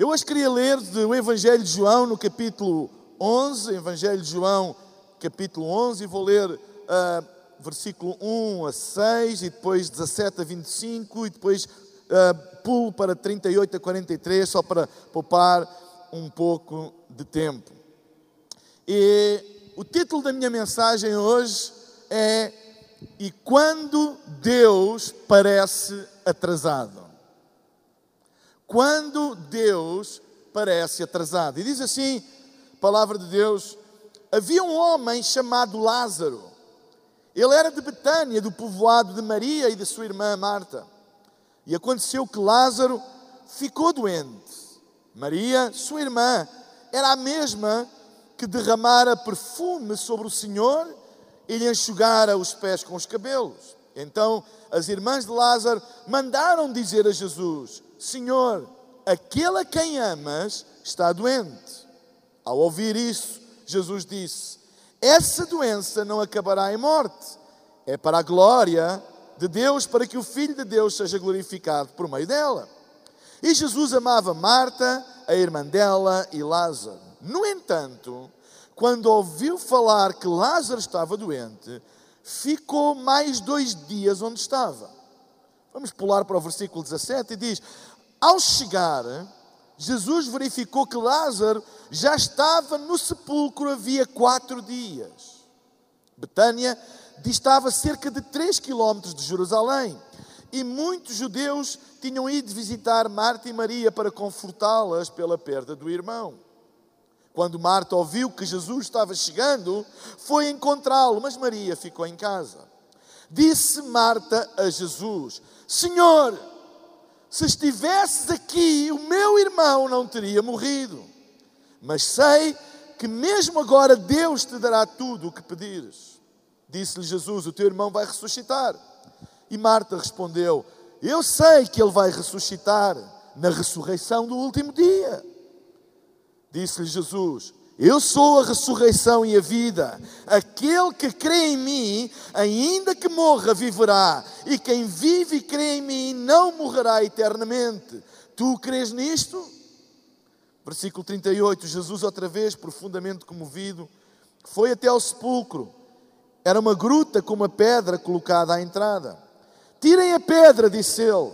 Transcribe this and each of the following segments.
Eu hoje queria ler do Evangelho de João, no capítulo 11, Evangelho de João, capítulo 11, e vou ler uh, versículo 1 a 6, e depois 17 a 25, e depois uh, pulo para 38 a 43, só para poupar um pouco de tempo. E o título da minha mensagem hoje é E quando Deus parece atrasado. Quando Deus parece atrasado. E diz assim, palavra de Deus: havia um homem chamado Lázaro. Ele era de Betânia, do povoado de Maria e de sua irmã Marta. E aconteceu que Lázaro ficou doente. Maria, sua irmã, era a mesma que derramara perfume sobre o Senhor e lhe enxugara os pés com os cabelos. Então as irmãs de Lázaro mandaram dizer a Jesus: Senhor, aquele a quem amas está doente. Ao ouvir isso, Jesus disse: Essa doença não acabará em morte, é para a glória de Deus, para que o Filho de Deus seja glorificado por meio dela. E Jesus amava Marta, a irmã dela e Lázaro. No entanto, quando ouviu falar que Lázaro estava doente, ficou mais dois dias onde estava. Vamos pular para o versículo 17 e diz: Ao chegar, Jesus verificou que Lázaro já estava no sepulcro havia quatro dias. Betânia distava cerca de três quilómetros de Jerusalém e muitos judeus tinham ido visitar Marta e Maria para confortá-las pela perda do irmão. Quando Marta ouviu que Jesus estava chegando, foi encontrá-lo, mas Maria ficou em casa. Disse Marta a Jesus: Senhor, se estivesses aqui, o meu irmão não teria morrido. Mas sei que mesmo agora Deus te dará tudo o que pedires. Disse-lhe Jesus: O teu irmão vai ressuscitar. E Marta respondeu: Eu sei que ele vai ressuscitar na ressurreição do último dia. Disse-lhe Jesus: Eu sou a ressurreição e a vida. Aquele que crê em mim, ainda que morra, viverá. E quem vive e crê em mim não morrerá eternamente. Tu crês nisto? Versículo 38. Jesus, outra vez, profundamente comovido, foi até ao sepulcro. Era uma gruta com uma pedra colocada à entrada. Tirem a pedra, disse ele.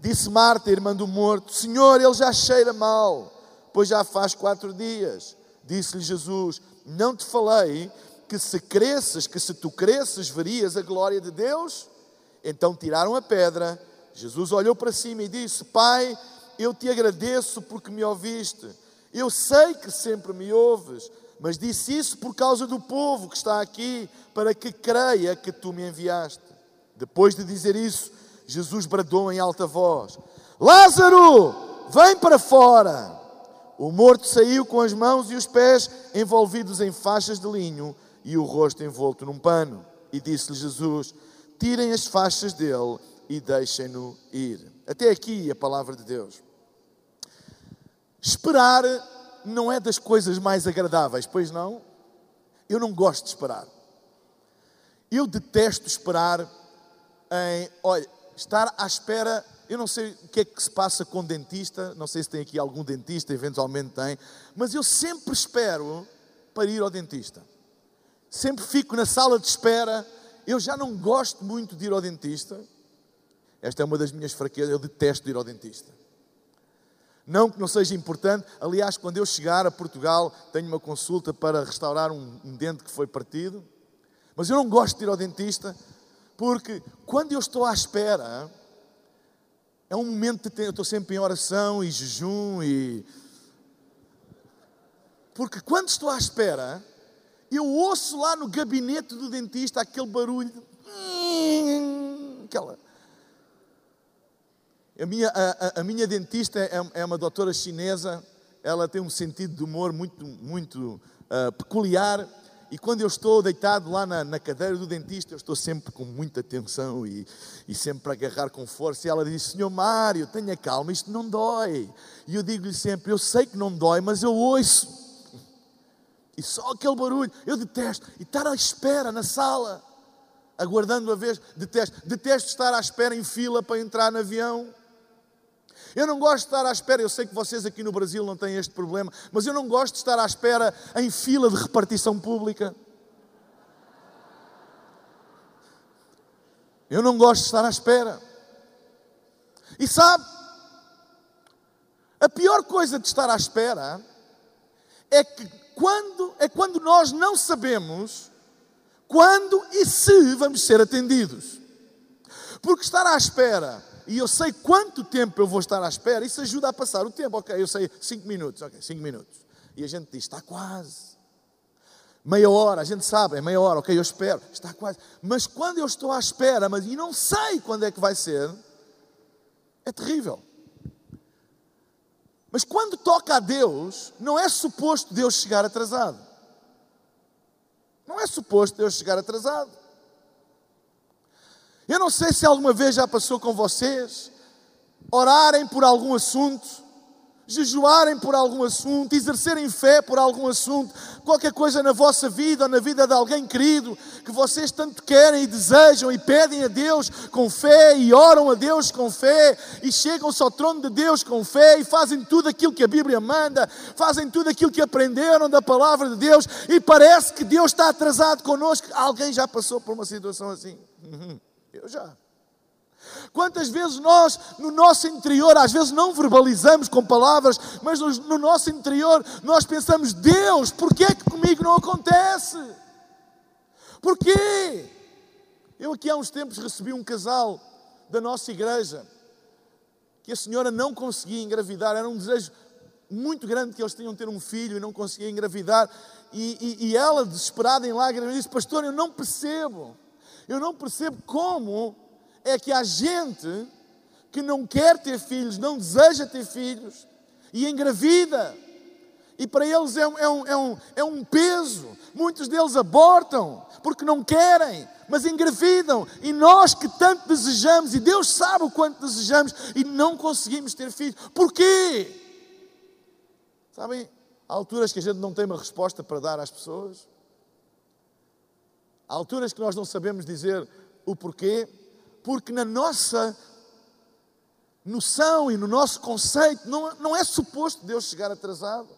Disse Marta, irmã do morto: Senhor, ele já cheira mal, pois já faz quatro dias. Disse-lhe Jesus: Não te falei que se cresces, que se tu cresces, verias a glória de Deus? Então tiraram a pedra. Jesus olhou para cima e disse: Pai, eu te agradeço porque me ouviste. Eu sei que sempre me ouves, mas disse isso por causa do povo que está aqui, para que creia que tu me enviaste. Depois de dizer isso, Jesus bradou em alta voz: Lázaro, vem para fora. O morto saiu com as mãos e os pés envolvidos em faixas de linho e o rosto envolto num pano. E disse-lhe Jesus: Tirem as faixas dele e deixem-no ir. Até aqui a palavra de Deus. Esperar não é das coisas mais agradáveis, pois não? Eu não gosto de esperar. Eu detesto esperar em, olha, estar à espera. Eu não sei o que é que se passa com dentista, não sei se tem aqui algum dentista, eventualmente tem, mas eu sempre espero para ir ao dentista. Sempre fico na sala de espera. Eu já não gosto muito de ir ao dentista. Esta é uma das minhas fraquezas, eu detesto ir ao dentista. Não que não seja importante, aliás, quando eu chegar a Portugal, tenho uma consulta para restaurar um, um dente que foi partido, mas eu não gosto de ir ao dentista porque quando eu estou à espera, é um momento de eu estou sempre em oração e jejum e porque quando estou à espera, eu ouço lá no gabinete do dentista aquele barulho, aquela. A minha, a, a minha dentista é, é, uma doutora chinesa, ela tem um sentido de humor muito, muito uh, peculiar e quando eu estou deitado lá na, na, cadeira do dentista, eu estou sempre com muita atenção e, e sempre a agarrar com força. E ela diz: Senhor Mário, tenha calma, isto não dói. E eu digo-lhe sempre: Eu sei que não dói, mas eu ouço. E só aquele barulho, eu detesto. E estar à espera na sala, aguardando a vez, detesto. Detesto estar à espera em fila para entrar no avião. Eu não gosto de estar à espera, eu sei que vocês aqui no Brasil não têm este problema, mas eu não gosto de estar à espera em fila de repartição pública. Eu não gosto de estar à espera. E sabe, a pior coisa de estar à espera é que quando é quando nós não sabemos quando e se vamos ser atendidos. Porque estar à espera, e eu sei quanto tempo eu vou estar à espera, isso ajuda a passar o tempo. Ok, eu sei, cinco minutos, ok, cinco minutos. E a gente diz, está quase. Meia hora, a gente sabe, é meia hora, ok, eu espero, está quase. Mas quando eu estou à espera, mas e não sei quando é que vai ser, é terrível. Mas quando toca a Deus, não é suposto Deus chegar atrasado. Não é suposto Deus chegar atrasado. Eu não sei se alguma vez já passou com vocês orarem por algum assunto jejuarem por algum assunto, exercerem fé por algum assunto, qualquer coisa na vossa vida ou na vida de alguém querido que vocês tanto querem e desejam e pedem a Deus com fé e oram a Deus com fé e chegam-se ao trono de Deus com fé e fazem tudo aquilo que a Bíblia manda, fazem tudo aquilo que aprenderam da palavra de Deus e parece que Deus está atrasado connosco. Alguém já passou por uma situação assim? Uhum. Eu já. Quantas vezes nós, no nosso interior, às vezes não verbalizamos com palavras, mas no, no nosso interior nós pensamos: Deus, porquê é que comigo não acontece? Porquê? Eu aqui há uns tempos recebi um casal da nossa igreja que a senhora não conseguia engravidar, era um desejo muito grande que eles tinham ter um filho e não conseguia engravidar. E, e, e ela, desesperada em lágrimas, disse: Pastor, eu não percebo, eu não percebo como é que há gente que não quer ter filhos, não deseja ter filhos e engravida. E para eles é um, é um, é um, é um peso. Muitos deles abortam porque não querem, mas engravidam. E nós que tanto desejamos, e Deus sabe o quanto desejamos, e não conseguimos ter filhos. Porquê? Sabem, há alturas que a gente não tem uma resposta para dar às pessoas. Há alturas que nós não sabemos dizer o porquê porque na nossa noção e no nosso conceito não, não é suposto Deus chegar atrasado.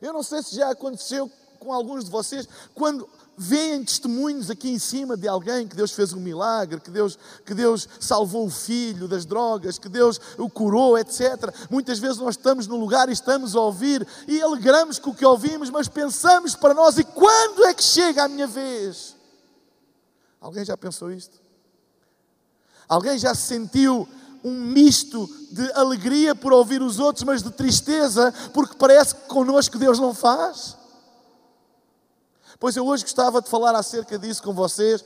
Eu não sei se já aconteceu com alguns de vocês, quando veem testemunhos aqui em cima de alguém que Deus fez um milagre, que Deus, que Deus salvou o filho das drogas, que Deus o curou, etc. Muitas vezes nós estamos no lugar e estamos a ouvir e alegramos com o que ouvimos, mas pensamos para nós: e quando é que chega a minha vez? Alguém já pensou isto? Alguém já sentiu um misto de alegria por ouvir os outros, mas de tristeza porque parece que connosco Deus não faz? Pois eu hoje gostava de falar acerca disso com vocês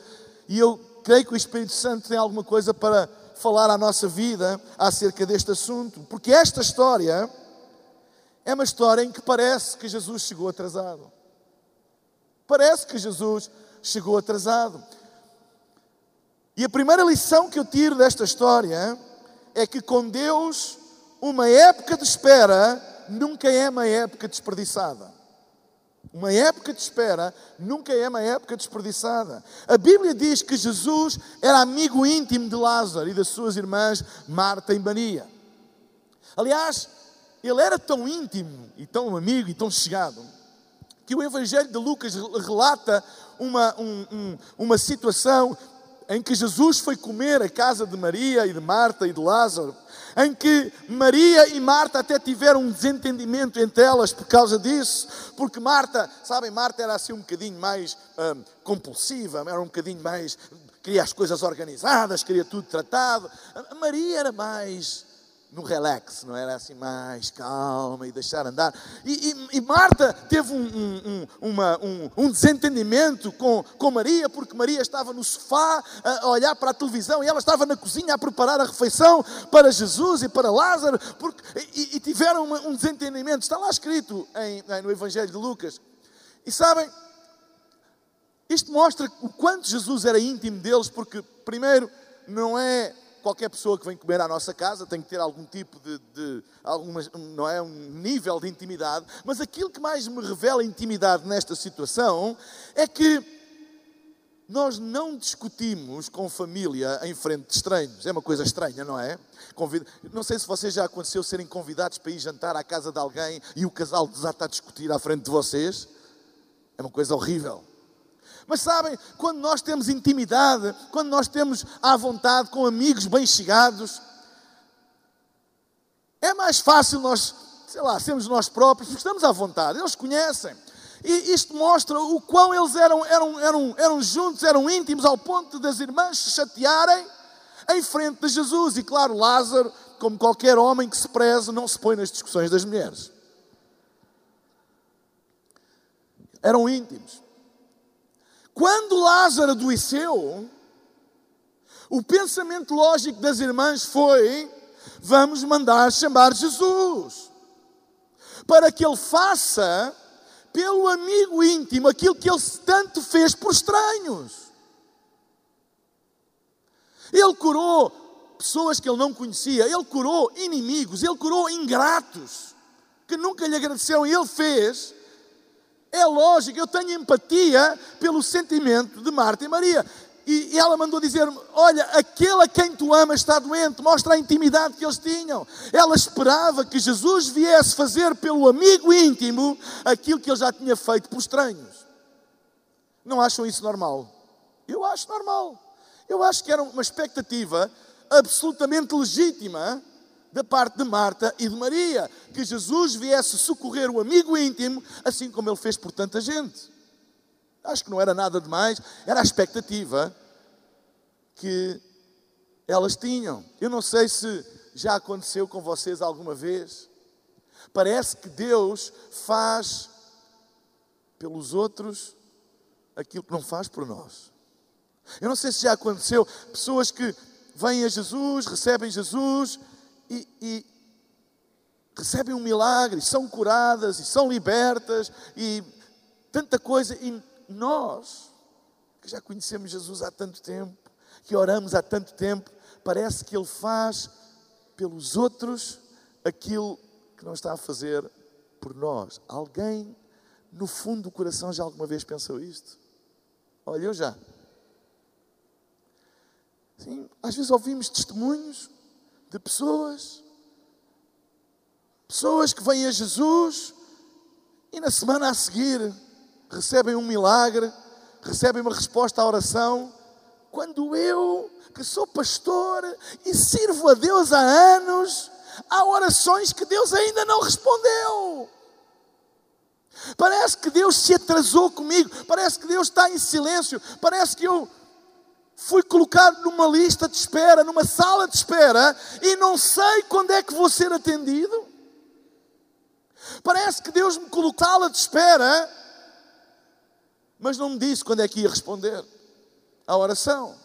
e eu creio que o Espírito Santo tem alguma coisa para falar à nossa vida acerca deste assunto, porque esta história é uma história em que parece que Jesus chegou atrasado. Parece que Jesus chegou atrasado. E a primeira lição que eu tiro desta história é que com Deus, uma época de espera nunca é uma época desperdiçada. Uma época de espera nunca é uma época desperdiçada. A Bíblia diz que Jesus era amigo íntimo de Lázaro e das suas irmãs Marta e Maria. Aliás, ele era tão íntimo e tão amigo e tão chegado que o Evangelho de Lucas relata uma, um, um, uma situação em que Jesus foi comer a casa de Maria e de Marta e de Lázaro, em que Maria e Marta até tiveram um desentendimento entre elas por causa disso, porque Marta, sabem, Marta era assim um bocadinho mais hum, compulsiva, era um bocadinho mais, queria as coisas organizadas, queria tudo tratado. A Maria era mais no relax, não era assim mais calma e deixar andar. E, e, e Marta teve um, um, uma, um, um, desentendimento com, com Maria, porque Maria estava no sofá a olhar para a televisão e ela estava na cozinha a preparar a refeição para Jesus e para Lázaro, porque, e, e tiveram um desentendimento. Está lá escrito em, no Evangelho de Lucas. E sabem, isto mostra o quanto Jesus era íntimo deles, porque, primeiro, não é qualquer pessoa que vem comer à nossa casa tem que ter algum tipo de, de alguma, não é, um nível de intimidade, mas aquilo que mais me revela intimidade nesta situação é que Nós não discutimos com família em frente de estranhos. É uma coisa estranha, não é? Convido... Não sei se vocês já aconteceu serem convidados para ir jantar à casa de alguém e o casal desata a discutir à frente de vocês. É uma coisa horrível. Mas sabem, quando nós temos intimidade, quando nós temos à vontade com amigos bem chegados, é mais fácil nós, sei lá, sermos nós próprios, porque estamos à vontade, eles conhecem. E isto mostra o quão eles eram, eram, eram, eram juntos, eram íntimos, ao ponto das irmãs se chatearem em frente de Jesus. E claro, Lázaro, como qualquer homem que se preze, não se põe nas discussões das mulheres. Eram íntimos. Quando Lázaro adoeceu, o pensamento lógico das irmãs foi: vamos mandar chamar Jesus, para que ele faça pelo amigo íntimo aquilo que ele tanto fez por estranhos. Ele curou pessoas que ele não conhecia, ele curou inimigos, ele curou ingratos que nunca lhe agradeceram e ele fez. É lógico, eu tenho empatia pelo sentimento de Marta e Maria. E, ela mandou dizer: Olha, aquele a quem tu amas está doente, mostra a intimidade que eles tinham. Ela esperava que Jesus viesse fazer pelo amigo íntimo aquilo que ele já tinha feito por estranhos. Não acham isso normal? Eu acho normal. Eu acho que era uma expectativa absolutamente legítima da parte de Marta e de Maria, que Jesus viesse socorrer o amigo íntimo, assim como ele fez por tanta gente. Acho que não era nada demais, era a expectativa que elas tinham. Eu não sei se já aconteceu com vocês alguma vez. Parece que Deus faz pelos outros aquilo que não faz por nós. Eu não sei se já aconteceu pessoas que vêm a Jesus, recebem Jesus e, e recebem um milagre, são curadas e são libertas e tanta coisa e nós, que já conhecemos Jesus há tanto tempo, que oramos há tanto tempo, parece que Ele faz pelos outros aquilo que não está a fazer por nós. Alguém, no fundo do coração, já alguma vez pensou isto? Olha, eu já. Sim, às vezes ouvimos testemunhos de pessoas, pessoas que vêm a Jesus e na semana a seguir recebem um milagre, recebem uma resposta à oração, quando eu, que sou pastor e sirvo a Deus há anos, há orações que Deus ainda não respondeu. Parece que Deus se atrasou comigo, parece que Deus está em silêncio, parece que eu fui colocado numa lista de espera, numa sala de espera, e não sei quando é que vou ser atendido. Parece que Deus me colocou sala de espera mas não me disse quando é que ia responder à oração.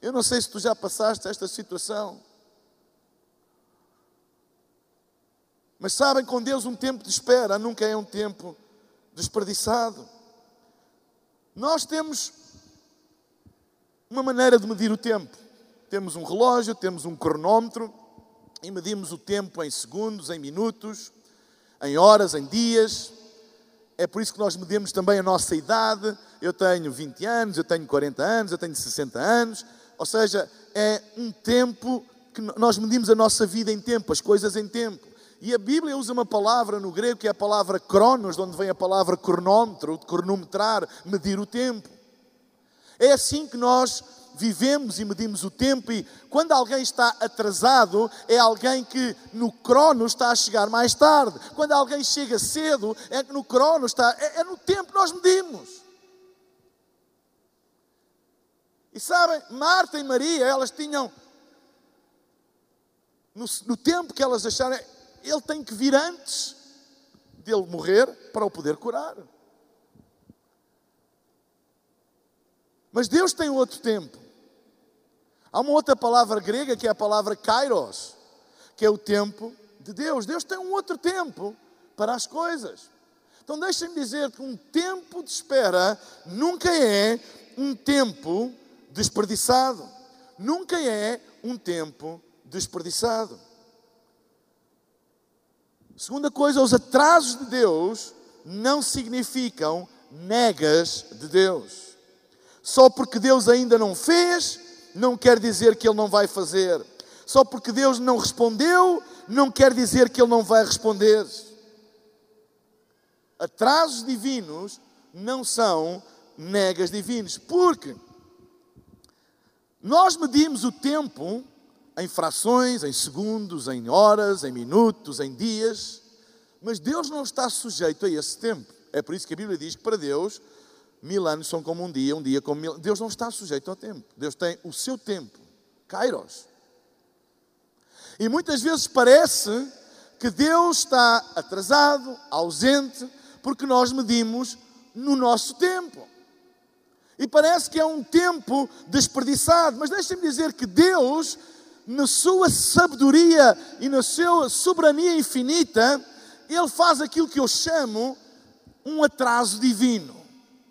Eu não sei se tu já passaste esta situação. Mas sabem, com Deus um tempo de espera nunca é um tempo desperdiçado. Nós temos uma maneira de medir o tempo. Temos um relógio, temos um cronómetro e medimos o tempo em segundos, em minutos, em horas, em dias é por isso que nós medimos também a nossa idade. Eu tenho 20 anos, eu tenho 40 anos, eu tenho 60 anos. Ou seja, é um tempo que nós medimos a nossa vida em tempo, as coisas em tempo. E a Bíblia usa uma palavra no grego que é a palavra cronos, de onde vem a palavra cronómetro, cronometrar, medir o tempo. É assim que nós vivemos e medimos o tempo, e quando alguém está atrasado, é alguém que no crono está a chegar mais tarde. Quando alguém chega cedo, é que no crono está, é, é no tempo que nós medimos. E sabem, Marta e Maria, elas tinham, no, no tempo que elas acharam, ele tem que vir antes dele morrer para o poder curar. Mas Deus tem outro tempo. Há uma outra palavra grega que é a palavra kairos, que é o tempo de Deus. Deus tem um outro tempo para as coisas. Então deixem-me dizer que um tempo de espera nunca é um tempo desperdiçado. Nunca é um tempo desperdiçado. Segunda coisa, os atrasos de Deus não significam negas de Deus. Só porque Deus ainda não fez, não quer dizer que Ele não vai fazer. Só porque Deus não respondeu, não quer dizer que Ele não vai responder. Atrasos divinos não são negas divinos, porque nós medimos o tempo em frações, em segundos, em horas, em minutos, em dias, mas Deus não está sujeito a esse tempo. É por isso que a Bíblia diz que para Deus mil anos são como um dia, um dia como mil. Deus não está sujeito ao tempo. Deus tem o seu tempo, Kairos. E muitas vezes parece que Deus está atrasado, ausente, porque nós medimos no nosso tempo. E parece que é um tempo desperdiçado. Mas deixem-me dizer que Deus, na sua sabedoria e na sua soberania infinita, Ele faz aquilo que eu chamo um atraso divino.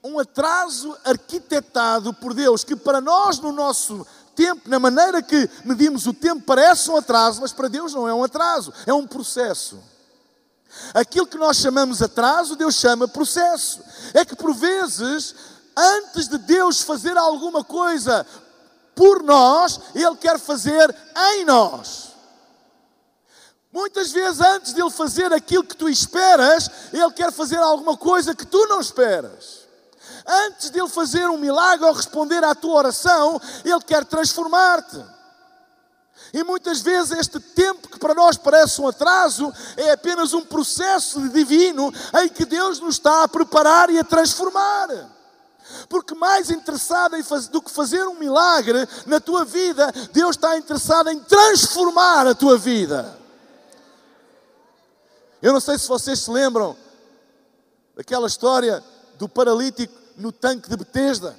Um atraso arquitetado por Deus, que para nós, no nosso tempo, na maneira que medimos o tempo, parece um atraso, mas para Deus não é um atraso, é um processo. Aquilo que nós chamamos atraso, Deus chama processo. É que por vezes, antes de Deus fazer alguma coisa por nós, Ele quer fazer em nós. Muitas vezes, antes de Ele fazer aquilo que tu esperas, Ele quer fazer alguma coisa que tu não esperas. Antes de Ele fazer um milagre ou responder à tua oração, Ele quer transformar-te. E muitas vezes este tempo que para nós parece um atraso é apenas um processo divino em que Deus nos está a preparar e a transformar. Porque mais interessado do que fazer um milagre na tua vida, Deus está interessado em transformar a tua vida. Eu não sei se vocês se lembram daquela história do paralítico no tanque de Betesda.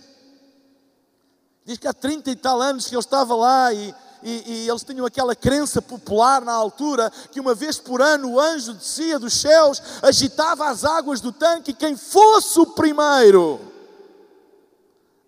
Diz que há 30 e tal anos que ele estava lá e e, e, eles tinham aquela crença popular na altura que uma vez por ano o anjo descia dos céus, agitava as águas do tanque e quem fosse o primeiro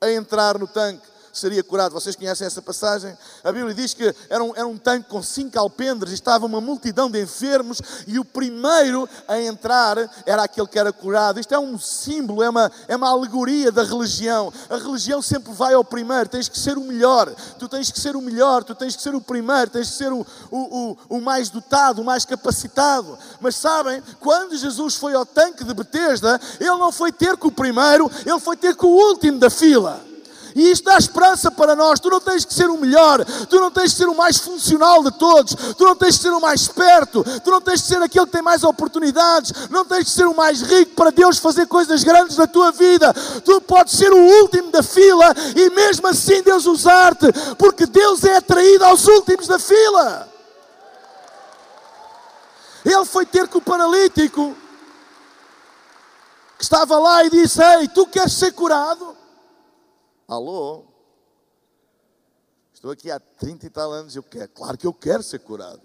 a entrar no tanque seria curado. Vocês conhecem essa passagem? A Bíblia diz que era um, era um tanque com cinco alpendres estava uma multidão de enfermos e o primeiro a entrar era aquele que era curado. Isto é um símbolo, é uma, é uma alegoria da religião. A religião sempre vai ao primeiro, tens que ser o melhor, tu tens que ser o melhor, tu tens que ser o primeiro, tens que ser o, o, o, o mais dotado, o mais capacitado. Mas sabem, quando Jesus foi ao tanque de Betesda, ele não foi ter com o primeiro, ele foi ter com o último da fila. E isto dá esperança para nós. Tu não tens que ser o melhor, tu não tens que ser o mais funcional de todos, tu não tens que ser o mais esperto, tu não tens que ser aquele que tem mais oportunidades, não tens que ser o mais rico para Deus fazer coisas grandes na tua vida. Tu podes ser o último da fila e mesmo assim Deus usar-te, porque Deus é atraído aos últimos da fila. Ele foi ter com o paralítico que estava lá e disse: Ei, tu queres ser curado? Alô? Estou aqui há 30 e tal anos e eu quero, claro que eu quero ser curado.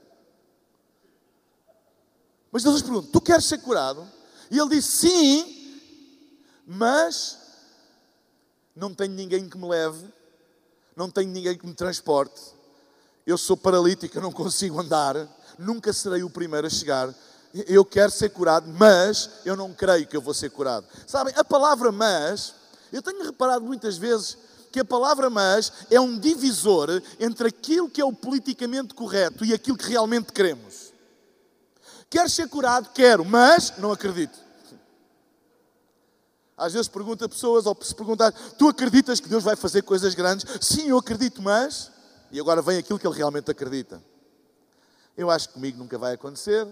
Mas Jesus pergunta: Tu queres ser curado? E ele disse: Sim, mas não tenho ninguém que me leve, não tenho ninguém que me transporte. Eu sou paralítico, eu não consigo andar, nunca serei o primeiro a chegar. Eu quero ser curado, mas eu não creio que eu vou ser curado. Sabem, a palavra mas eu tenho reparado muitas vezes que a palavra mas é um divisor entre aquilo que é o politicamente correto e aquilo que realmente queremos. Quero ser curado? Quero, mas não acredito. Às vezes pergunta a pessoas, ou se perguntar, tu acreditas que Deus vai fazer coisas grandes? Sim, eu acredito, mas. E agora vem aquilo que ele realmente acredita. Eu acho que comigo nunca vai acontecer.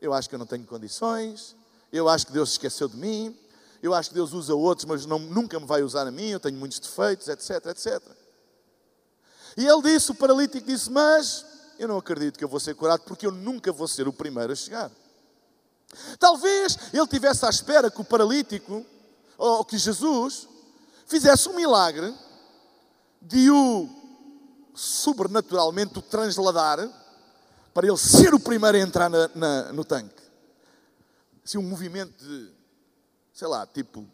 Eu acho que eu não tenho condições. Eu acho que Deus se esqueceu de mim eu acho que Deus usa outros, mas não, nunca me vai usar a mim, eu tenho muitos defeitos, etc, etc. E ele disse, o paralítico disse, mas eu não acredito que eu vou ser curado porque eu nunca vou ser o primeiro a chegar. Talvez ele tivesse à espera que o paralítico, ou que Jesus, fizesse um milagre de o sobrenaturalmente o transladar para ele ser o primeiro a entrar na, na, no tanque. Assim, um movimento de sei lá, tipo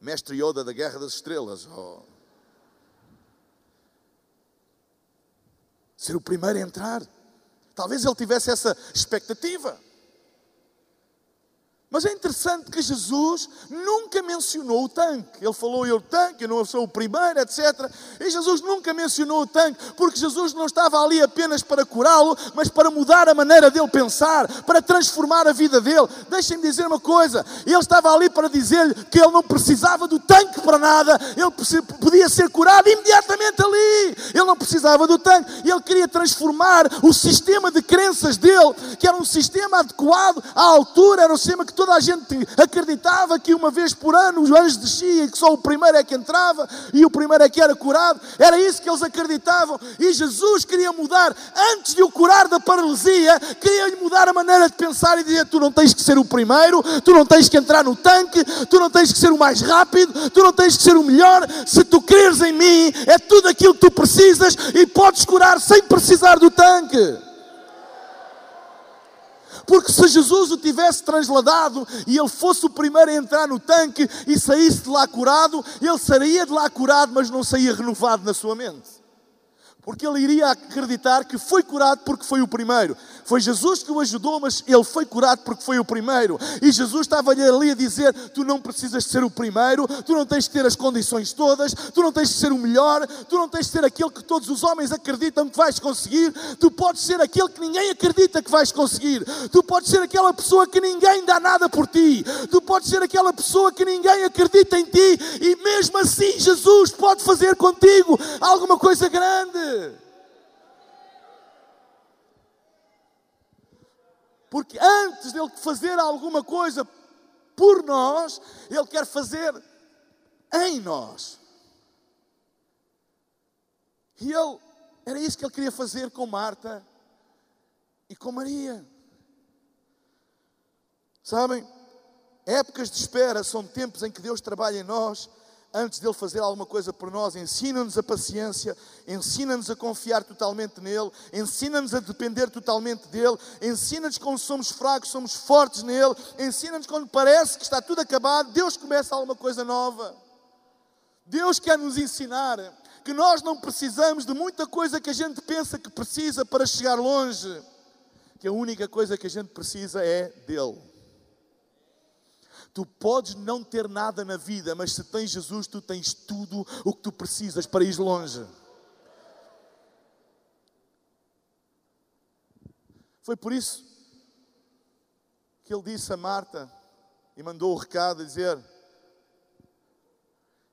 Mestre Yoda da Guerra das Estrelas. Ou... Ser o primeiro a entrar. Talvez ele tivesse essa expectativa. Mas é interessante que Jesus nunca mencionou o tanque. Ele falou, eu tanque, eu não sou o primeiro, etc. E Jesus nunca mencionou o tanque, porque Jesus não estava ali apenas para curá-lo, mas para mudar a maneira dele pensar, para transformar a vida dele. Deixem-me dizer uma coisa: ele estava ali para dizer que ele não precisava do tanque para nada, ele podia ser curado imediatamente ali. Ele não precisava do tanque, ele queria transformar o sistema de crenças dele, que era um sistema adequado à altura, era um sistema que toda a gente acreditava que uma vez por ano os anjos desciam e que só o primeiro é que entrava e o primeiro é que era curado. Era isso que eles acreditavam. E Jesus queria mudar, antes de o curar da paralisia, queria-lhe mudar a maneira de pensar e dizer: Tu não tens que ser o primeiro, tu não tens que entrar no tanque, tu não tens que ser o mais rápido, tu não tens que ser o melhor. Se tu creres em mim, é tudo aquilo que tu precisas e podes curar sem precisar do tanque. Porque se Jesus o tivesse transladado e ele fosse o primeiro a entrar no tanque e saísse de lá curado, ele sairia de lá curado, mas não saía renovado na sua mente. Porque ele iria acreditar que foi curado porque foi o primeiro. Foi Jesus que o ajudou, mas ele foi curado porque foi o primeiro. E Jesus estava ali a dizer: Tu não precisas ser o primeiro, tu não tens de ter as condições todas, tu não tens de ser o melhor, tu não tens de ser aquele que todos os homens acreditam que vais conseguir, tu podes ser aquele que ninguém acredita que vais conseguir, tu podes ser aquela pessoa que ninguém dá nada por ti, tu podes ser aquela pessoa que ninguém acredita em ti, e mesmo assim Jesus pode fazer contigo alguma coisa grande. Porque antes dele fazer alguma coisa por nós, ele quer fazer em nós. E ele, era isso que ele queria fazer com Marta e com Maria. Sabem, épocas de espera são tempos em que Deus trabalha em nós antes dele fazer alguma coisa por nós, ensina-nos a paciência, ensina-nos a confiar totalmente nele, ensina-nos a depender totalmente dele, ensina-nos quando somos fracos, somos fortes nele, ensina-nos quando parece que está tudo acabado, Deus começa alguma coisa nova. Deus quer nos ensinar que nós não precisamos de muita coisa que a gente pensa que precisa para chegar longe, que a única coisa que a gente precisa é dele. Tu podes não ter nada na vida, mas se tens Jesus, tu tens tudo o que tu precisas para ir longe. Foi por isso que ele disse a Marta e mandou o recado a dizer: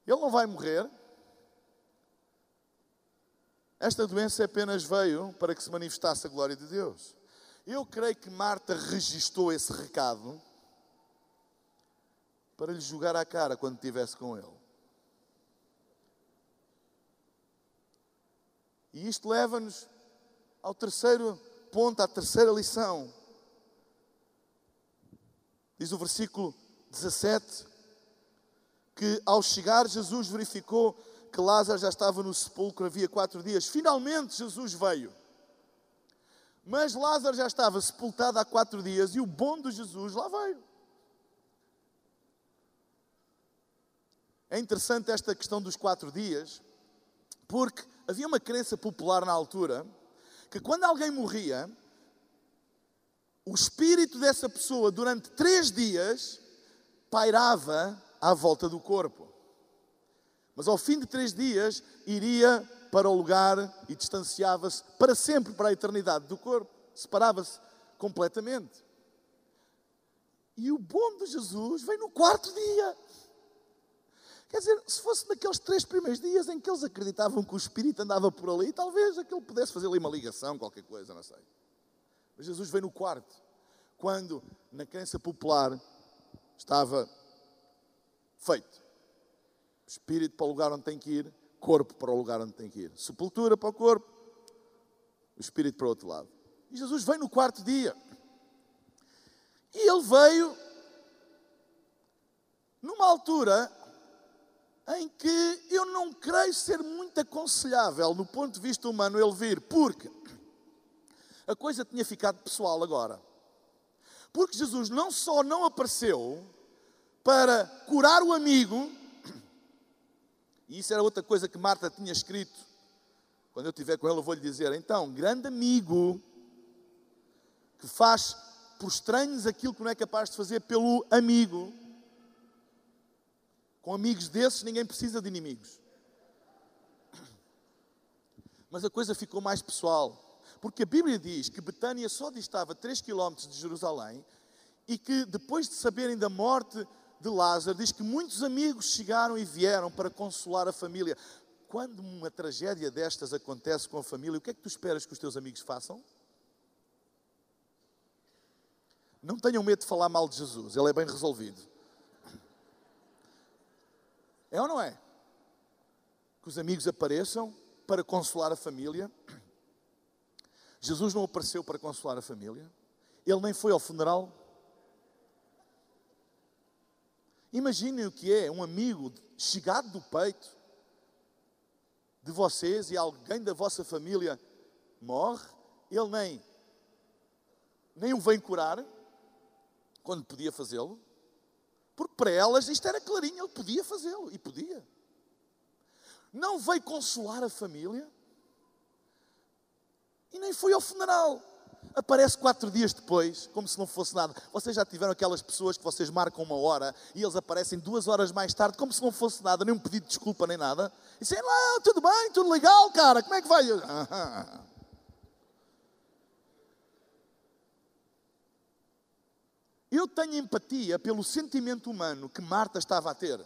Ele não vai morrer. Esta doença apenas veio para que se manifestasse a glória de Deus. Eu creio que Marta registrou esse recado para lhe jogar à cara quando estivesse com ele. E isto leva-nos ao terceiro ponto, à terceira lição. Diz o versículo 17 que ao chegar Jesus verificou que Lázaro já estava no sepulcro havia quatro dias. Finalmente Jesus veio. Mas Lázaro já estava sepultado há quatro dias e o bom de Jesus lá veio. É interessante esta questão dos quatro dias, porque havia uma crença popular na altura que quando alguém morria, o espírito dessa pessoa durante três dias pairava à volta do corpo. Mas ao fim de três dias iria para o lugar e distanciava-se para sempre, para a eternidade do corpo. Separava-se completamente. E o bom de Jesus vem no quarto dia. Quer dizer, se fosse naqueles três primeiros dias em que eles acreditavam que o Espírito andava por ali, talvez aquele pudesse fazer ali uma ligação, qualquer coisa, não sei. Mas Jesus veio no quarto, quando na crença popular estava feito. Espírito para o lugar onde tem que ir, corpo para o lugar onde tem que ir. Sepultura para o corpo, o Espírito para o outro lado. E Jesus veio no quarto dia. E ele veio numa altura em que eu não creio ser muito aconselhável, no ponto de vista humano, ele vir, porque a coisa tinha ficado pessoal agora. Porque Jesus não só não apareceu para curar o amigo, e isso era outra coisa que Marta tinha escrito. Quando eu estiver com ele, eu vou lhe dizer: então, grande amigo que faz por estranhos aquilo que não é capaz de fazer pelo amigo. Com amigos desses, ninguém precisa de inimigos. Mas a coisa ficou mais pessoal. Porque a Bíblia diz que Betânia só distava 3 km de Jerusalém e que depois de saberem da morte de Lázaro, diz que muitos amigos chegaram e vieram para consolar a família. Quando uma tragédia destas acontece com a família, o que é que tu esperas que os teus amigos façam? Não tenham medo de falar mal de Jesus, ele é bem resolvido. É ou não é? Que os amigos apareçam para consolar a família. Jesus não apareceu para consolar a família. Ele nem foi ao funeral. Imaginem o que é um amigo chegado do peito de vocês e alguém da vossa família morre, ele nem, nem o vem curar, quando podia fazê-lo, porque para elas isto era clarinho, ele podia fazê-lo, e podia. Não veio consolar a família, e nem foi ao funeral aparece quatro dias depois, como se não fosse nada. Vocês já tiveram aquelas pessoas que vocês marcam uma hora e eles aparecem duas horas mais tarde, como se não fosse nada, nem um pedido de desculpa, nem nada. E dizem, lá, tudo bem, tudo legal, cara, como é que vai? Eu tenho empatia pelo sentimento humano que Marta estava a ter.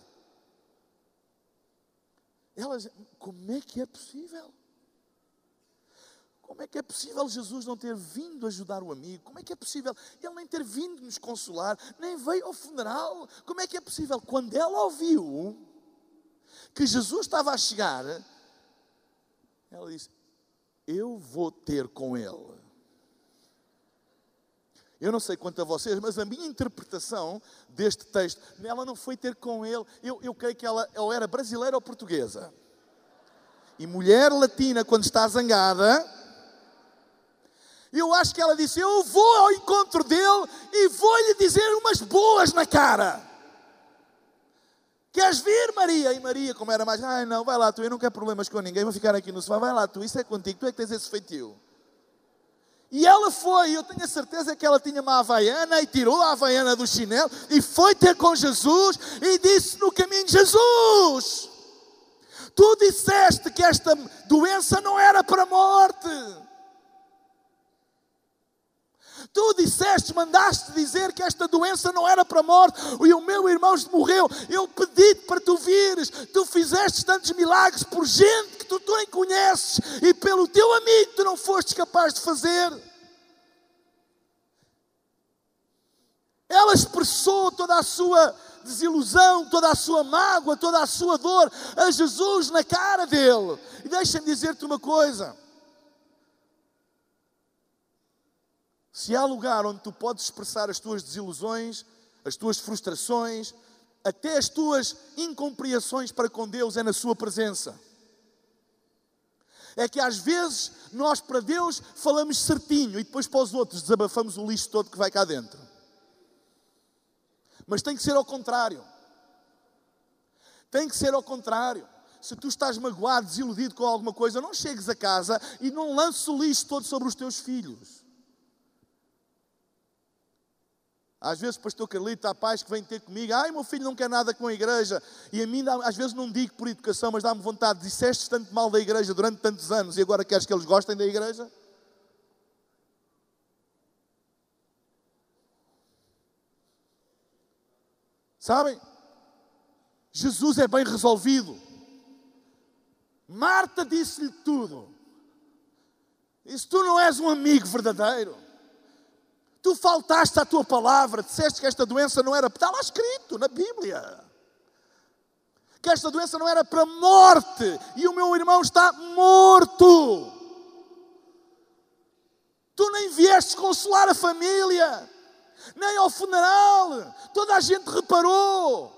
Elas, como é que é possível? Como é que é possível Jesus não ter vindo ajudar o amigo? Como é que é possível ele nem ter vindo nos consolar? Nem veio ao funeral? Como é que é possível? Quando ela ouviu que Jesus estava a chegar, ela disse: Eu vou ter com ele. Eu não sei quanto a vocês, mas a minha interpretação deste texto, ela não foi ter com ele. Eu, eu creio que ela, ela era brasileira ou portuguesa. E mulher latina, quando está zangada, eu acho que ela disse: Eu vou ao encontro dele e vou-lhe dizer umas boas na cara. Queres vir, Maria? E Maria, como era mais, ai não, vai lá tu, eu não quero problemas com ninguém, vou ficar aqui no sofá, vai lá tu, isso é contigo, tu é que tens esse feitio. E ela foi, eu tenho a certeza que ela tinha uma havaiana e tirou a havaiana do chinelo e foi ter com Jesus e disse no caminho: Jesus, tu disseste que esta doença não era para a morte Tu disseste, mandaste dizer que esta doença não era para a morte e o meu irmão morreu. Eu pedi-te para tu vires. Tu fizeste tantos milagres por gente que tu, nem conheces e pelo teu amigo tu não foste capaz de fazer. Ela expressou toda a sua desilusão, toda a sua mágoa, toda a sua dor a Jesus na cara dele. E deixa-me dizer-te uma coisa. Se há lugar onde tu podes expressar as tuas desilusões, as tuas frustrações, até as tuas incompreensões para com Deus, é na Sua presença. É que às vezes nós para Deus falamos certinho e depois para os outros desabafamos o lixo todo que vai cá dentro. Mas tem que ser ao contrário. Tem que ser ao contrário. Se tu estás magoado, desiludido com alguma coisa, não chegues a casa e não lances o lixo todo sobre os teus filhos. Às vezes o pastor Carlito há pais que vêm ter comigo, ai meu filho não quer nada com a igreja, e a mim às vezes não digo por educação, mas dá-me vontade, disseste tanto mal da igreja durante tantos anos e agora queres que eles gostem da igreja? Sabem? Jesus é bem resolvido. Marta disse-lhe tudo. E se tu não és um amigo verdadeiro, Tu faltaste à tua palavra, disseste que esta doença não era. Está lá escrito na Bíblia. Que esta doença não era para morte. E o meu irmão está morto. Tu nem vieste consolar a família, nem ao funeral. Toda a gente reparou.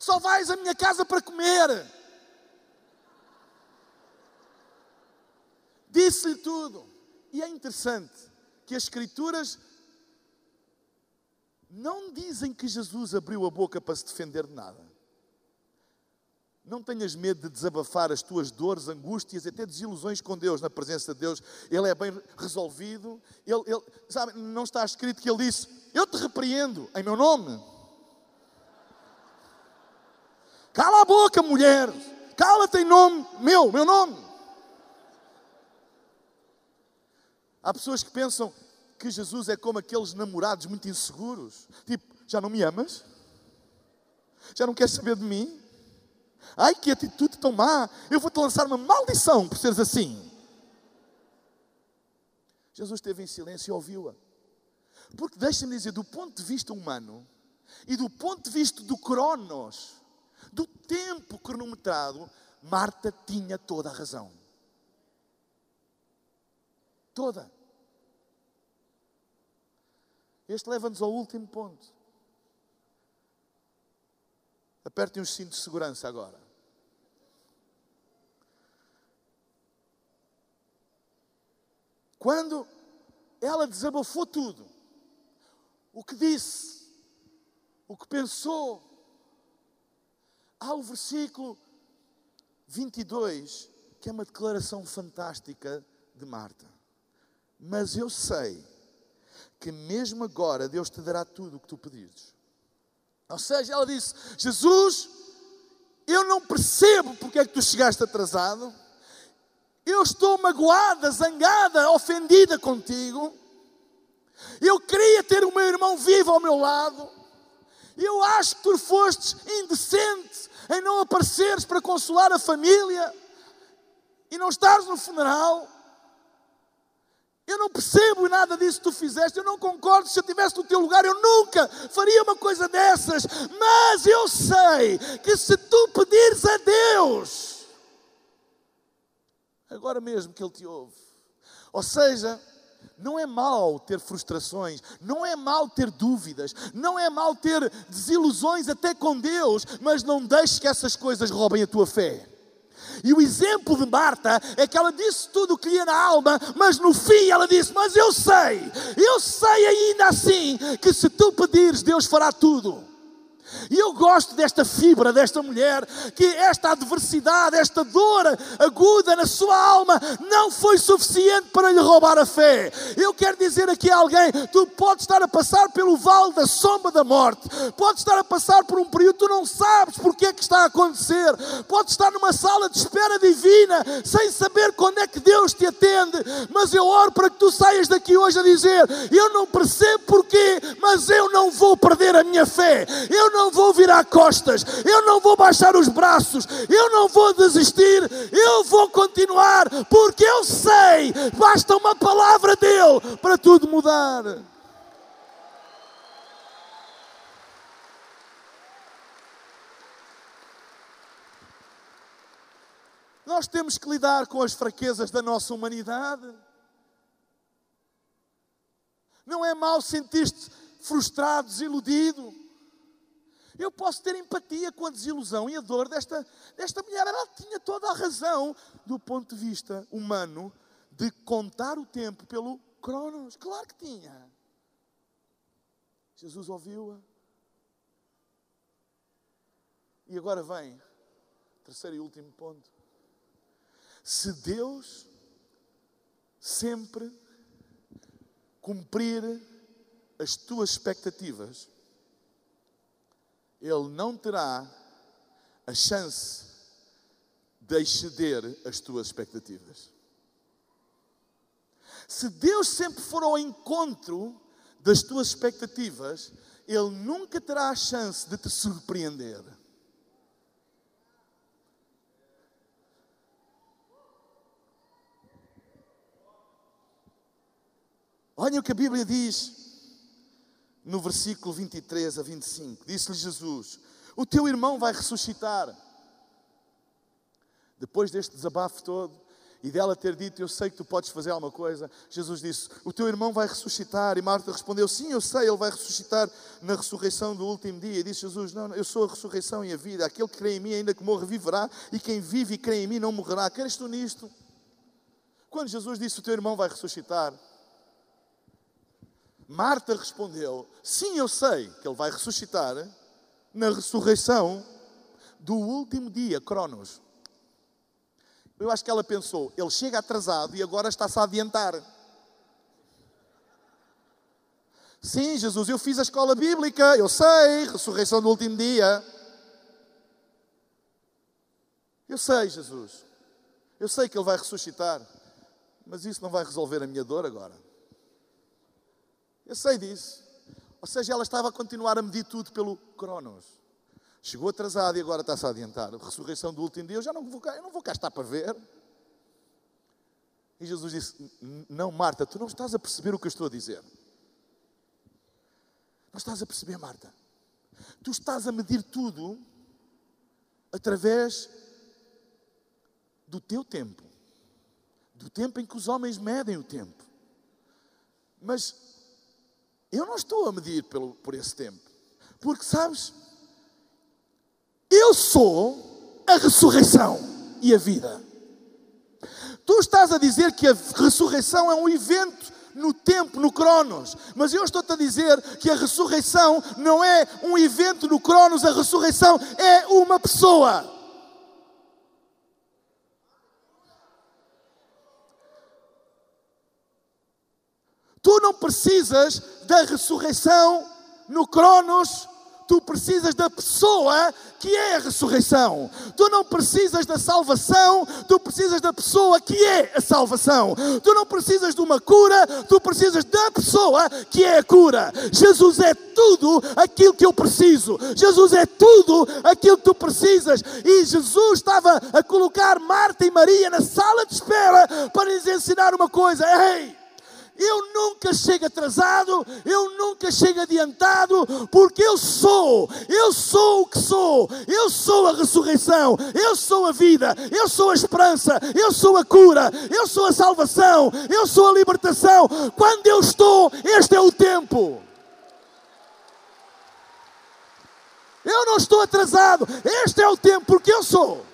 Só vais à minha casa para comer. Disse-lhe tudo. E é interessante que as Escrituras não dizem que Jesus abriu a boca para se defender de nada. Não tenhas medo de desabafar as tuas dores, angústias até desilusões com Deus, na presença de Deus. Ele é bem resolvido. Ele, ele, sabe, não está escrito que ele disse: Eu te repreendo em meu nome. Cala a boca, mulher. Cala-te em nome meu, meu nome. Há pessoas que pensam que Jesus é como aqueles namorados muito inseguros. Tipo, já não me amas? Já não queres saber de mim? Ai, que atitude tão má! Eu vou-te lançar uma maldição por seres assim. Jesus esteve em silêncio e ouviu-a. Porque deixa-me dizer, do ponto de vista humano e do ponto de vista do cronos, do tempo cronometrado, Marta tinha toda a razão. Toda. Este leva-nos ao último ponto. Apertem os cintos de segurança agora. Quando ela desabafou tudo, o que disse, o que pensou, há o versículo 22, que é uma declaração fantástica de Marta. Mas eu sei que mesmo agora Deus te dará tudo o que tu pedires. Ou seja, ela disse: Jesus, eu não percebo porque é que tu chegaste atrasado. Eu estou magoada, zangada, ofendida contigo. Eu queria ter o meu irmão vivo ao meu lado. Eu acho que tu fostes indecente em não apareceres para consolar a família e não estares no funeral. Eu não percebo nada disso que tu fizeste, eu não concordo. Se eu estivesse no teu lugar, eu nunca faria uma coisa dessas. Mas eu sei que se tu pedires a Deus, agora mesmo que Ele te ouve. Ou seja, não é mal ter frustrações, não é mal ter dúvidas, não é mal ter desilusões até com Deus, mas não deixes que essas coisas roubem a tua fé. E o exemplo de Marta é que ela disse tudo o que ia na alma, mas no fim ela disse: Mas eu sei, eu sei ainda assim que se tu pedires, Deus fará tudo. E eu gosto desta fibra desta mulher, que esta adversidade, esta dor aguda na sua alma não foi suficiente para lhe roubar a fé. Eu quero dizer aqui a alguém: tu podes estar a passar pelo vale da sombra da morte, podes estar a passar por um período, tu não sabes porque é que está a acontecer, podes estar numa sala de espera divina, sem saber quando é que Deus te atende, mas eu oro para que tu saias daqui hoje a dizer: eu não percebo porquê, mas eu não vou perder a minha fé. Eu não vou virar costas, eu não vou baixar os braços, eu não vou desistir, eu vou continuar, porque eu sei, basta uma palavra dele para tudo mudar. Nós temos que lidar com as fraquezas da nossa humanidade. Não é mal sentir-te frustrado, desiludido. Eu posso ter empatia com a desilusão e a dor desta, desta mulher. Ela tinha toda a razão, do ponto de vista humano, de contar o tempo pelo Cronos. Claro que tinha. Jesus ouviu-a. E agora vem, terceiro e último ponto. Se Deus sempre cumprir as tuas expectativas, ele não terá a chance de exceder as tuas expectativas. Se Deus sempre for ao encontro das tuas expectativas, Ele nunca terá a chance de te surpreender. Olha o que a Bíblia diz no versículo 23 a 25. Disse-lhe Jesus: O teu irmão vai ressuscitar. Depois deste desabafo todo e dela ter dito: Eu sei que tu podes fazer alguma coisa, Jesus disse: O teu irmão vai ressuscitar. E Marta respondeu: Sim, eu sei, ele vai ressuscitar na ressurreição do último dia. E disse Jesus: Não, eu sou a ressurreição e a vida. Aquele que crê em mim, ainda que morra, viverá. E quem vive e crê em mim não morrerá. Queres tu nisto? Quando Jesus disse: O teu irmão vai ressuscitar. Marta respondeu: Sim, eu sei que ele vai ressuscitar na ressurreição do último dia, Cronos. Eu acho que ela pensou, ele chega atrasado e agora está-se a adiantar. Sim, Jesus, eu fiz a escola bíblica, eu sei, ressurreição do último dia. Eu sei, Jesus. Eu sei que Ele vai ressuscitar, mas isso não vai resolver a minha dor agora. Eu sei disso. Ou seja, ela estava a continuar a medir tudo pelo Cronos. Chegou atrasado e agora está-se a adiantar. A ressurreição do último dia, eu já não vou cá, eu não vou cá estar para ver. E Jesus disse: Não, Marta, tu não estás a perceber o que eu estou a dizer. Não estás a perceber, Marta. Tu estás a medir tudo através do teu tempo, do tempo em que os homens medem o tempo. Mas eu não estou a medir pelo, por esse tempo, porque sabes, eu sou a ressurreição e a vida. Tu estás a dizer que a ressurreição é um evento no tempo, no Cronos. Mas eu estou-te a dizer que a ressurreição não é um evento no Cronos, a ressurreição é uma pessoa. Precisas da ressurreição no Cronos, tu precisas da pessoa que é a ressurreição. Tu não precisas da salvação, tu precisas da pessoa que é a salvação. Tu não precisas de uma cura, tu precisas da pessoa que é a cura. Jesus é tudo aquilo que eu preciso. Jesus é tudo aquilo que tu precisas. E Jesus estava a colocar Marta e Maria na sala de espera para lhes ensinar uma coisa. Ei! Eu nunca chego atrasado, eu nunca chego adiantado, porque eu sou, eu sou o que sou, eu sou a ressurreição, eu sou a vida, eu sou a esperança, eu sou a cura, eu sou a salvação, eu sou a libertação. Quando eu estou, este é o tempo. Eu não estou atrasado, este é o tempo, porque eu sou.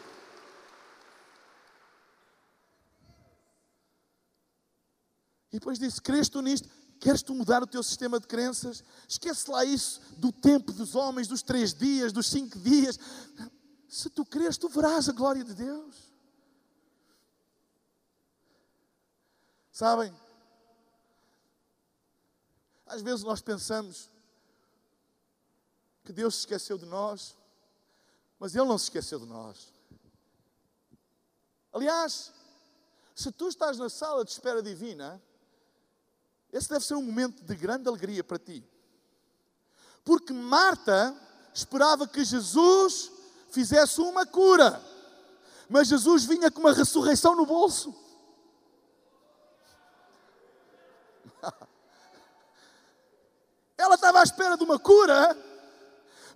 E depois disse: Crês tu nisto? Queres tu mudar o teu sistema de crenças? Esquece lá isso do tempo dos homens, dos três dias, dos cinco dias. Se tu crês, tu verás a glória de Deus. Sabem? Às vezes nós pensamos que Deus se esqueceu de nós, mas Ele não se esqueceu de nós. Aliás, se tu estás na sala de espera divina, esse deve ser um momento de grande alegria para ti. Porque Marta esperava que Jesus fizesse uma cura, mas Jesus vinha com uma ressurreição no bolso. Ela estava à espera de uma cura,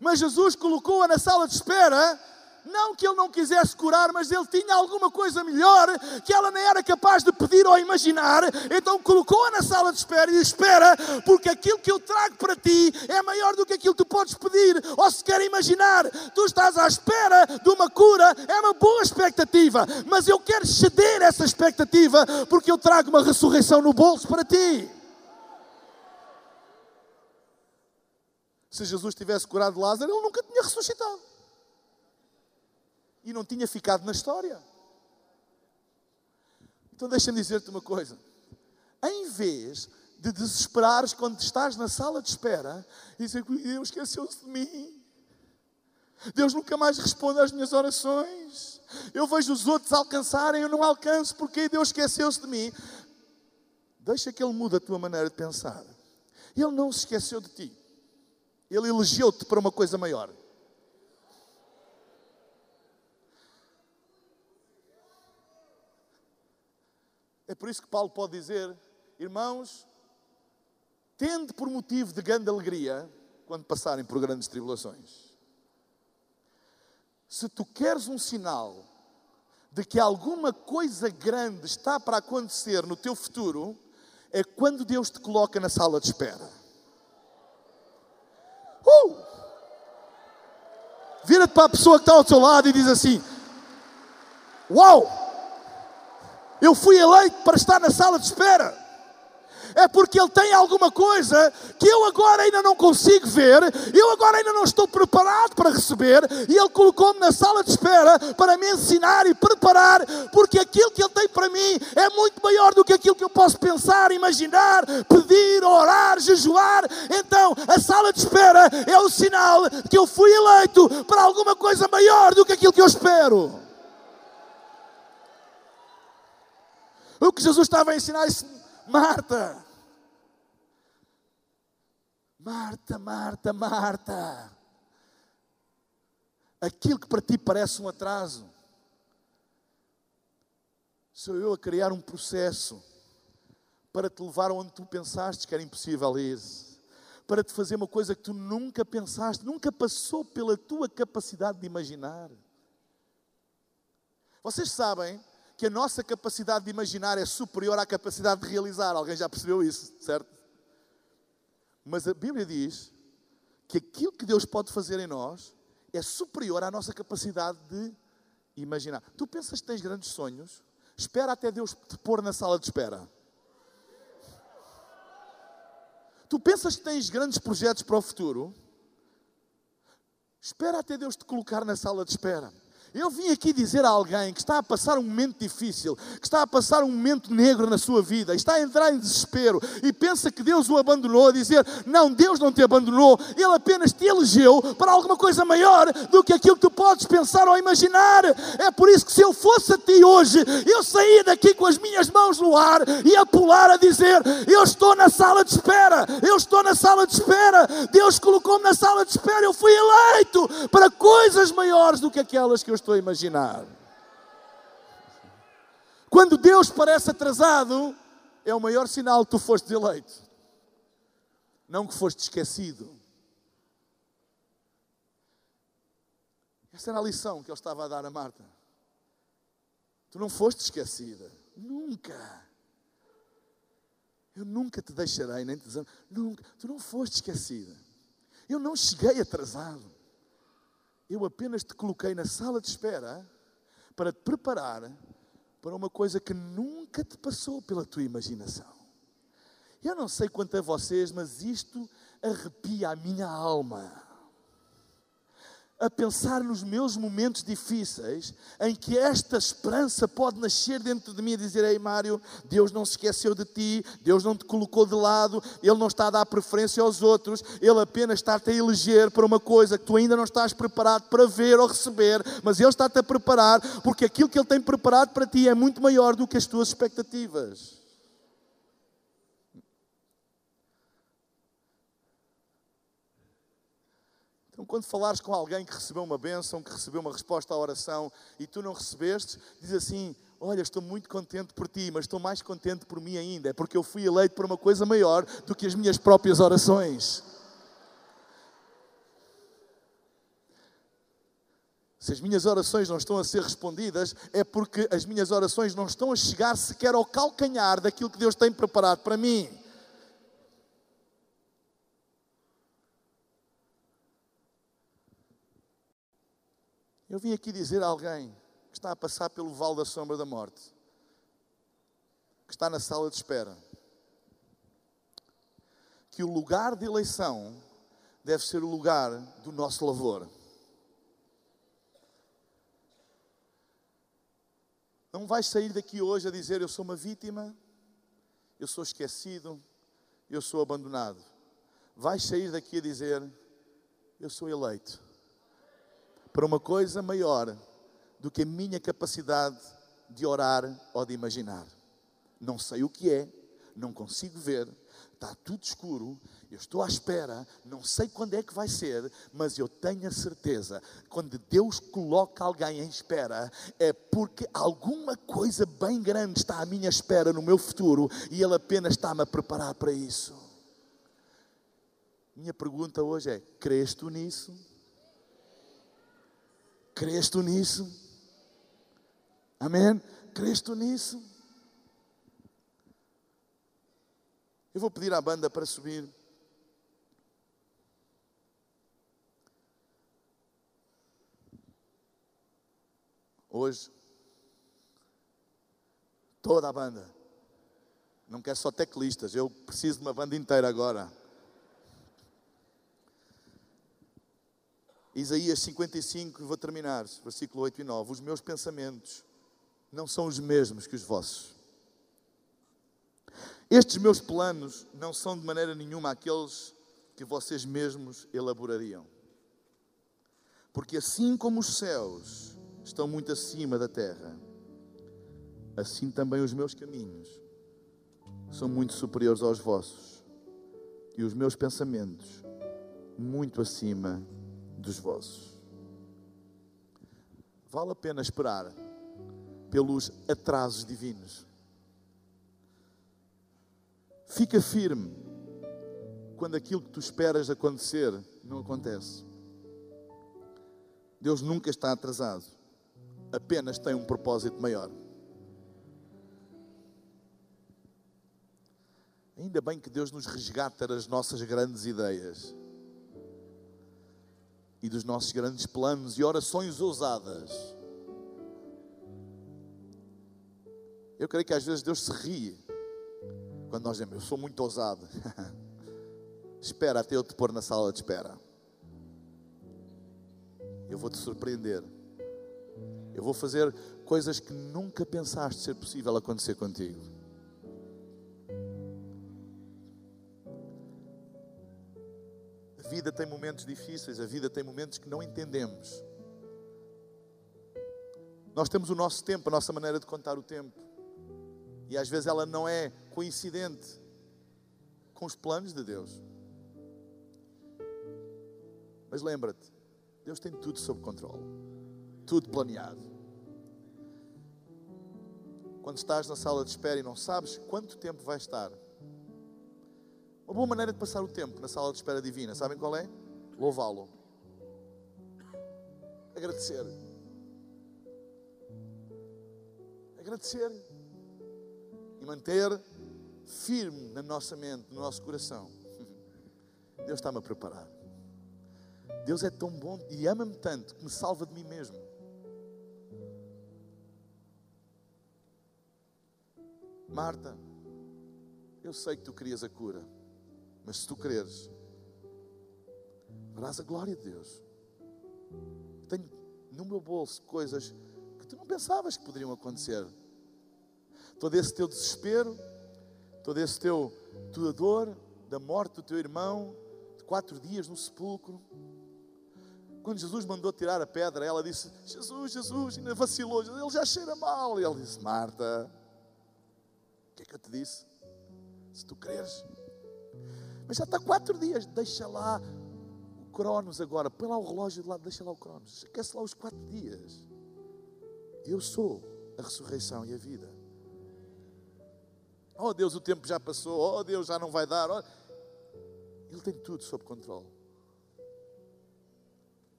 mas Jesus colocou-a na sala de espera não que ele não quisesse curar, mas ele tinha alguma coisa melhor que ela nem era capaz de pedir ou imaginar. Então colocou-a na sala de espera e espera, porque aquilo que eu trago para ti é maior do que aquilo que tu podes pedir ou sequer imaginar. Tu estás à espera de uma cura, é uma boa expectativa, mas eu quero ceder essa expectativa porque eu trago uma ressurreição no bolso para ti. Se Jesus tivesse curado Lázaro, ele nunca tinha ressuscitado e não tinha ficado na história. Então deixa-me dizer-te uma coisa. Em vez de desesperares quando estás na sala de espera e dizer que Deus esqueceu-se de mim. Deus nunca mais responde às minhas orações. Eu vejo os outros alcançarem, eu não alcanço porque Deus esqueceu-se de mim. Deixa que Ele mude a tua maneira de pensar. Ele não se esqueceu de ti. Ele elegeu-te para uma coisa maior. É por isso que Paulo pode dizer, irmãos, tende por motivo de grande alegria quando passarem por grandes tribulações. Se tu queres um sinal de que alguma coisa grande está para acontecer no teu futuro, é quando Deus te coloca na sala de espera. Uh! Vira-te para a pessoa que está ao teu lado e diz assim: Uau! Eu fui eleito para estar na sala de espera. é porque Ele tem alguma coisa que eu agora ainda não consigo ver, eu agora ainda não estou preparado para receber, e Ele colocou-me na sala de espera para me ensinar e preparar, porque aquilo que Ele tem para mim é muito maior do que aquilo que eu posso pensar, imaginar, pedir, orar, jejuar. Então, a sala de espera é o sinal que eu fui eleito para alguma coisa maior do que aquilo que eu espero. O que Jesus estava a ensinar é Marta, Marta, Marta, Marta. Aquilo que para ti parece um atraso, sou eu a criar um processo para te levar onde tu pensaste que era impossível ir, para te fazer uma coisa que tu nunca pensaste, nunca passou pela tua capacidade de imaginar. Vocês sabem que a nossa capacidade de imaginar é superior à capacidade de realizar. Alguém já percebeu isso, certo? Mas a Bíblia diz que aquilo que Deus pode fazer em nós é superior à nossa capacidade de imaginar. Tu pensas que tens grandes sonhos? Espera até Deus te pôr na sala de espera. Tu pensas que tens grandes projetos para o futuro? Espera até Deus te colocar na sala de espera. Eu vim aqui dizer a alguém que está a passar um momento difícil, que está a passar um momento negro na sua vida, está a entrar em desespero e pensa que Deus o abandonou, a dizer: Não, Deus não te abandonou, Ele apenas te elegeu para alguma coisa maior do que aquilo que tu podes pensar ou imaginar. É por isso que se eu fosse a ti hoje, eu saía daqui com as minhas mãos no ar e a pular a dizer: Eu estou na sala de espera, eu estou na sala de espera, Deus colocou-me na sala de espera, eu fui eleito para coisas maiores do que aquelas que eu estou estou a imaginar. Quando Deus parece atrasado, é o maior sinal que tu foste eleito, não que foste esquecido. Essa era a lição que ele estava a dar a Marta. Tu não foste esquecida, nunca. Eu nunca te deixarei, nem te desamo. Nunca. Tu não foste esquecida. Eu não cheguei atrasado. Eu apenas te coloquei na sala de espera para te preparar para uma coisa que nunca te passou pela tua imaginação. Eu não sei quanto a vocês, mas isto arrepia a minha alma a pensar nos meus momentos difíceis, em que esta esperança pode nascer dentro de mim e dizer: Ei, Mário, Deus não se esqueceu de ti, Deus não te colocou de lado, Ele não está a dar preferência aos outros, Ele apenas está-te a eleger para uma coisa que tu ainda não estás preparado para ver ou receber, mas Ele está-te a preparar, porque aquilo que Ele tem preparado para ti é muito maior do que as tuas expectativas. Então, quando falares com alguém que recebeu uma bênção, que recebeu uma resposta à oração e tu não recebeste, diz assim: Olha, estou muito contente por ti, mas estou mais contente por mim ainda, é porque eu fui eleito para uma coisa maior do que as minhas próprias orações. Se as minhas orações não estão a ser respondidas, é porque as minhas orações não estão a chegar sequer ao calcanhar daquilo que Deus tem preparado para mim. Eu vim aqui dizer a alguém que está a passar pelo vale da sombra da morte, que está na sala de espera, que o lugar de eleição deve ser o lugar do nosso lavor. Não vais sair daqui hoje a dizer eu sou uma vítima, eu sou esquecido, eu sou abandonado. Vais sair daqui a dizer eu sou eleito para uma coisa maior do que a minha capacidade de orar ou de imaginar. Não sei o que é, não consigo ver, está tudo escuro, eu estou à espera, não sei quando é que vai ser, mas eu tenho a certeza, quando Deus coloca alguém em espera, é porque alguma coisa bem grande está à minha espera no meu futuro e Ele apenas está-me a preparar para isso. Minha pergunta hoje é: crês tu nisso? Crês tu nisso? Amém? Crês tu nisso? Eu vou pedir à banda para subir. Hoje, toda a banda. Não quero só teclistas, eu preciso de uma banda inteira agora. Isaías 55, vou terminar, versículo 8 e 9. Os meus pensamentos não são os mesmos que os vossos. Estes meus planos não são de maneira nenhuma aqueles que vocês mesmos elaborariam. Porque assim como os céus estão muito acima da terra, assim também os meus caminhos são muito superiores aos vossos, e os meus pensamentos muito acima dos vossos. Vale a pena esperar pelos atrasos divinos. Fica firme quando aquilo que tu esperas acontecer não acontece. Deus nunca está atrasado, apenas tem um propósito maior. Ainda bem que Deus nos resgata das nossas grandes ideias e dos nossos grandes planos e orações ousadas. Eu creio que às vezes Deus se ri quando nós dizemos, eu sou muito ousado. espera até eu te pôr na sala de espera. Eu vou te surpreender. Eu vou fazer coisas que nunca pensaste ser possível acontecer contigo. A vida tem momentos difíceis, a vida tem momentos que não entendemos. Nós temos o nosso tempo, a nossa maneira de contar o tempo. E às vezes ela não é coincidente com os planos de Deus. Mas lembra-te, Deus tem tudo sob controle, tudo planeado. Quando estás na sala de espera e não sabes quanto tempo vai estar, uma boa maneira de passar o tempo na sala de espera divina, sabem qual é? Louvá-lo. Agradecer. Agradecer. E manter firme na nossa mente, no nosso coração. Deus está-me a preparar. Deus é tão bom e ama-me tanto que me salva de mim mesmo. Marta, eu sei que tu querias a cura. Mas se tu creres, verás a glória de Deus. Tenho no meu bolso coisas que tu não pensavas que poderiam acontecer. Todo esse teu desespero, todo esse teu tua dor da morte do teu irmão, de quatro dias no sepulcro. Quando Jesus mandou tirar a pedra, ela disse: Jesus, Jesus, ainda vacilou, ele já cheira mal. E ele disse: Marta, o que é que eu te disse? Se tu creres, mas já está quatro dias. Deixa lá o Cronos agora. Põe lá o relógio de lado, deixa lá o Cronos. Esquece lá os quatro dias. Eu sou a ressurreição e a vida. Oh Deus, o tempo já passou. Oh Deus, já não vai dar. Oh... Ele tem tudo sob controle.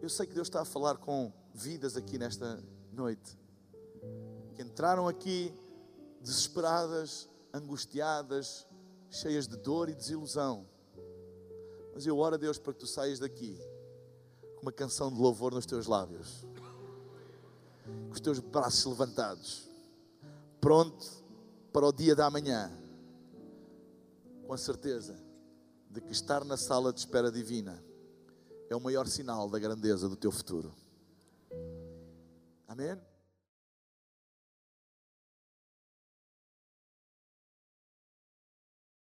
Eu sei que Deus está a falar com vidas aqui nesta noite. Que entraram aqui desesperadas, angustiadas, cheias de dor e desilusão. Mas eu oro a Deus para que tu saias daqui com uma canção de louvor nos teus lábios, com os teus braços levantados, pronto para o dia da manhã, com a certeza de que estar na sala de espera divina é o maior sinal da grandeza do teu futuro. Amém?